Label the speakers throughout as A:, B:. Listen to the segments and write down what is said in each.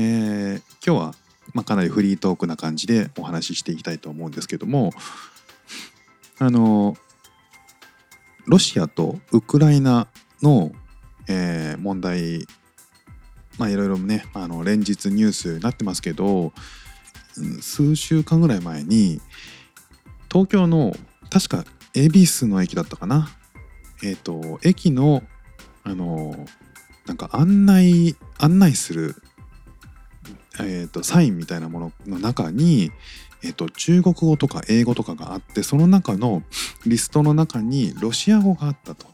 A: えー今日は、まあ、かなりフリートークな感じでお話ししていきたいと思うんですけどもあのロシアとウクライナの、えー問題まあいろいろねあの連日ニュースになってますけど数週間ぐらい前に東京の確か恵比寿の駅だったかな。えっ、と駅のあのなんか案内案内するえー、とサインみたいなものの中に、えー、と中国語とか英語とかがあってその中のリストの中にロシア語があったと。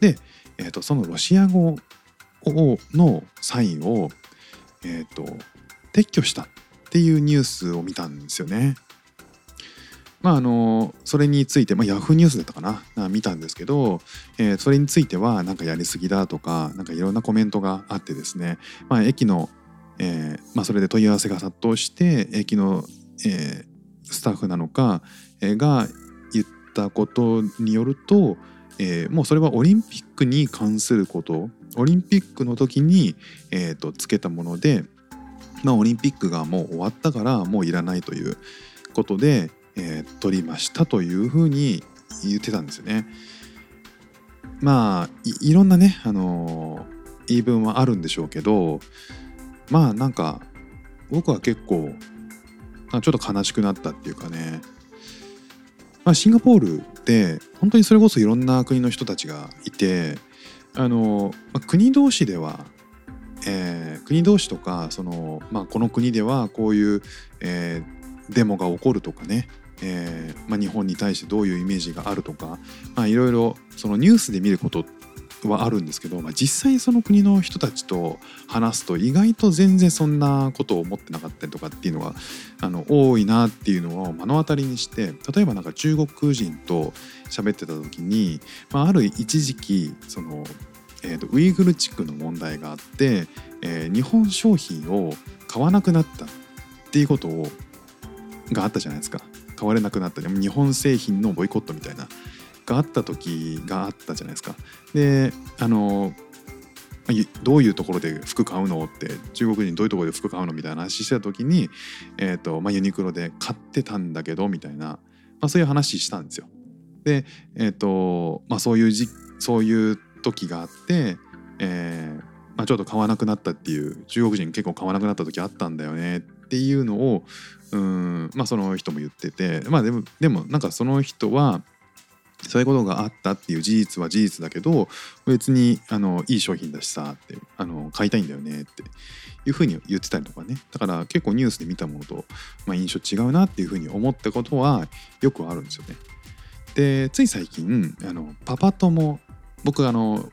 A: で、えー、とそのロシア語のサインを、えー、と撤去したっていうニュースを見たんですよね。まああのそれについて、まあ、ヤフーニュースだったかな？あ見たんですけど、えーそれについてはなんかやりすぎだとかなんかいろんなコメントがあってですね、まあ、駅のえーまあ、それで問い合わせが殺到して駅の、えースタッフなのか、えーが言ったことによると、えーもうそれはオリンピックに関することオリンピックの時に、えーとつけたもので、まあ、オリンピックがもう終わったからもういらないということで、えー取りましたというふうに言ってたんですよね。まあいろんなね、あの言い分はあるんでしょうけどまあなんか僕は結構ちょっと悲しくなったっていうかね、まあ、シンガポールって本当にそれこそいろんな国の人たちがいてあの、まあ国同士では、えー国同士とかその、まあ、この国ではこういう、えーデモが起こるとかね。えーまあ、日本に対してどういうイメージがあるとか、まあ、いろいろそのニュースで見ることっはあるんですけど、まあ、実際その国の人たちと話すと意外と全然そんなことを思ってなかったりとかっていうのがあの多いなっていうのを目の当たりにして例えばなんか中国人と喋ってた時に、まあ、ある一時期その、えーとウイグル地区の問題があって、えー日本商品を買わなくなったっていうことをがあったじゃないですか。買われなくなった。日本製品のボイコットみたいながあった時があったじゃないですか。であのどういうところで服買うのって中国人どういうところで服買うのみたいな話してた時に、えーとまあ、ユニクロで買ってたんだけどみたいな、まあ、そういう話したんですよ。で、えーとまあ、そういうじそういう時があって、えーまあ、ちょっと買わなくなったっていう中国人結構買わなくなった時あったんだよねっていうのをうんまあその人も言っててまあでもでもなんかその人はそういうことがあったっていう事実は事実だけど別にあのいい商品だしさってあの買いたいんだよねっていうふうに言ってたりとかねだから結構ニュースで見たものと、まあ、印象違うなっていうふうに思ったことはよくあるんですよね。でつい最近あのパパ友僕あの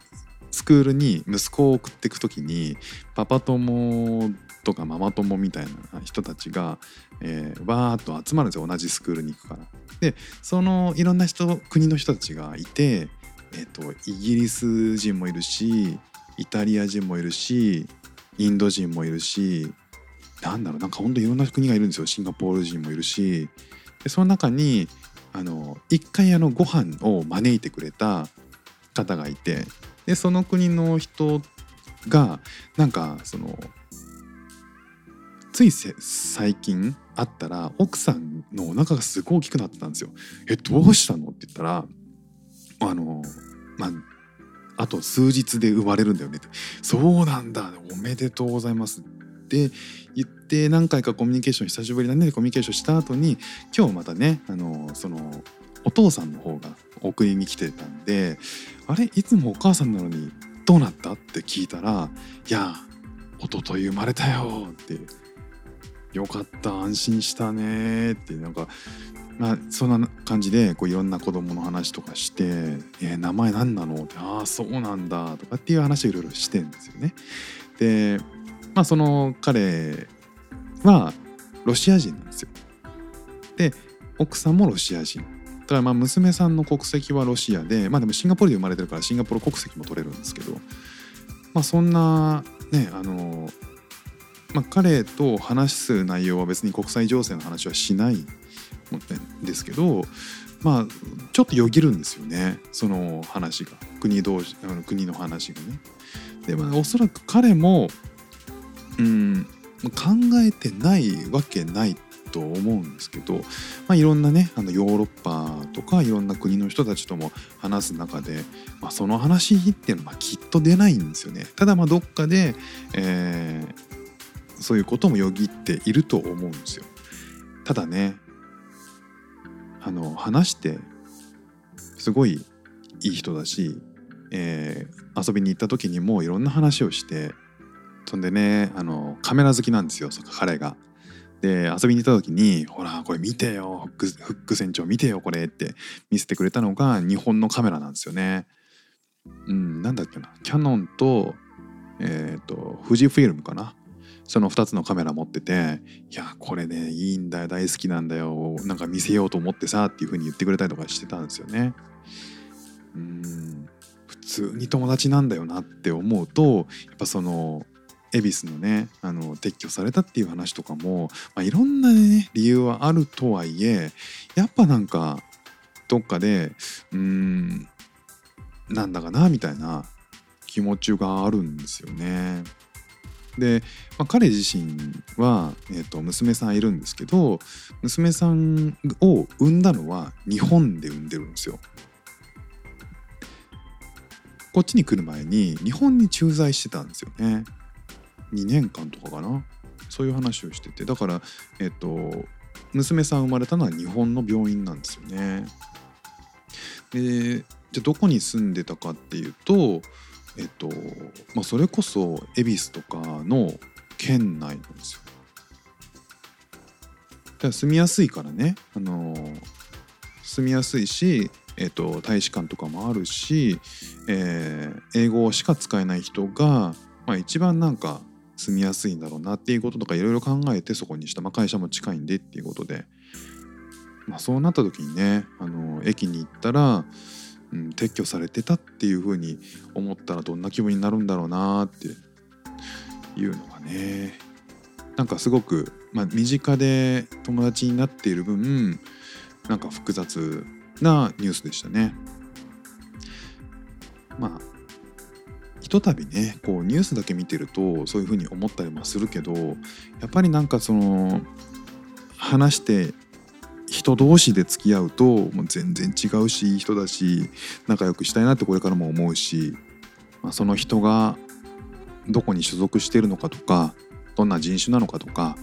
A: スクールに息子を送っていく時にパパ友とかママ友みたいな人たちが、えーわーっと集まるんですよ。同じスクールに行くから。でそのいろんな人国の人たちがいて、えー、とイギリス人もいるしイタリア人もいるしインド人もいるしなんだろうなんかほんといろんな国がいるんですよ。シンガポール人もいるし。でその中にあの一回あのご飯を招いてくれた方がいて。でその国の人がなんかそのつい最近会ったら奥さんのお腹がすごい大きくなってたんですよ。えどうしたの？って言ったらあのまああと数日で生まれるんだよねってそうなんだ。おめでとうございますって言って何回かコミュニケーション久しぶりなんでコミュニケーションした後に今日またねあのそのお父さんの方が送りに来てたんであれ？いつもお母さんなのにどうなった？って聞いたら「いや一昨日生まれたよ」って「よかった安心したね」ってなんかまあそんな感じでこういろんな子供の話とかして「えー名前何なの?」って「ああそうなんだ」とかっていう話をいろいろしてんですよね。でまあその彼はロシア人なんですよ。で奥さんもロシア人。だからまあ娘さんの国籍はロシアでまあでもシンガポールで生まれてるからシンガポール国籍も取れるんですけどまあそんなねあのまあ彼と話す内容は別に国際情勢の話はしないんですけどまあちょっとよぎるんですよねその話が国同士あの国の話がね。でまあおそらく彼もうん考えてないわけないと思うんですけど、まあ、いろんなねあのヨーロッパとかいろんな国の人たちとも話す中で、まあ、その話っていうのはきっと出ないんですよね。ただまあどっかで、えー、そういうこともよぎっていると思うんですよ。ただねあの話してすごいいい人だし、えー、遊びに行った時にもういろんな話をしてそんでねあのカメラ好きなんですよ彼が。で遊びに行った時に「ほらこれ見てよフックフック船長見てよこれ」って見せてくれたのが日本のカメラなんですよね。うん、なんだっけなキャノンと,、えーと、富士フィルムかなその2つのカメラ持ってて「いやこれねいいんだよ大好きなんだよなんか見せようと思ってさ」っていう風に言ってくれたりとかしてたんですよね。うん普通に友達なんだよなって思うとやっぱその恵比寿のねあの撤去されたっていう話とかも、まあ、いろんなね理由はあるとはいえやっぱなんかどっかでうーんなんだかなみたいな気持ちがあるんですよね。で、まあ、彼自身は、えーと、娘さんいるんですけど娘さんを産んだのは日本で産んでるんですよ。こっちに来る前に日本に駐在してたんですよね。2年間とかかなそういう話をしててだからえっと娘さん生まれたのは日本の病院なんですよね。でじゃあどこに住んでたかっていうとえっとまあそれこそ恵比寿とかの県内なんですよ。だから住みやすいからね、あの住みやすいし、えっと、大使館とかもあるし、えー、英語しか使えない人が、まあ、一番なんか住みやすいんだろうなっていうこととかいろいろ考えてそこにした、まあ、会社も近いんでっていうことで、まあ、そうなった時にねあの駅に行ったら、うん、撤去されてたっていうふうに思ったらどんな気分になるんだろうなっていうのがねなんかすごく、まあ、身近で友達になっている分なんか複雑なニュースでしたね。まあひとたびねこうニュースだけ見てるとそういうふうに思ったりもするけどやっぱりなんかその話して人同士で付き合うともう全然違うしいい人だし仲良くしたいなってこれからも思うし、まあ、その人がどこに所属してるのかとかどんな人種なのかとか、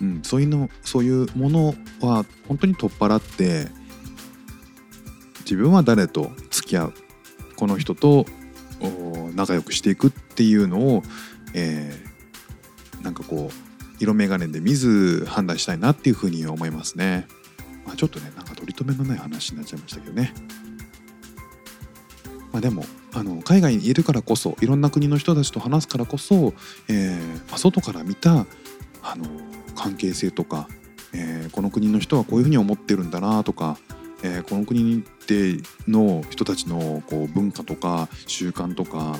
A: うん、そういうのそういうものは本当に取っ払って自分は誰と付き合うこの人と仲良くしていくっていうのを、えー、なんかこう色眼鏡で見ず判断したいなっていうふうに思いますね。まあ、ちょっとねなんか取り留めのない話になっちゃいましたけどね。まあ、でもあの海外にいるからこそいろんな国の人たちと話すからこそ、えーまあ、外から見たあの関係性とか、えー、この国の人はこういうふうに思ってるんだなとか、えー、この国での人たちのこう文化とか習慣とか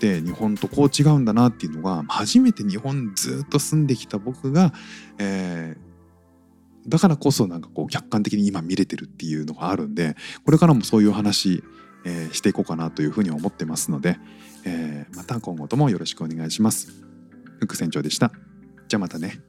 A: で日本とこう違うんだなっていうのが初めて日本ずっと住んできた僕が、えー、だからこそなんかこう客観的に今見れてるっていうのがあるんでこれからもそういう話、えー、していこうかなというふうに思ってますので、えー、また今後ともよろしくお願いします。副船長でした。じゃあまたね。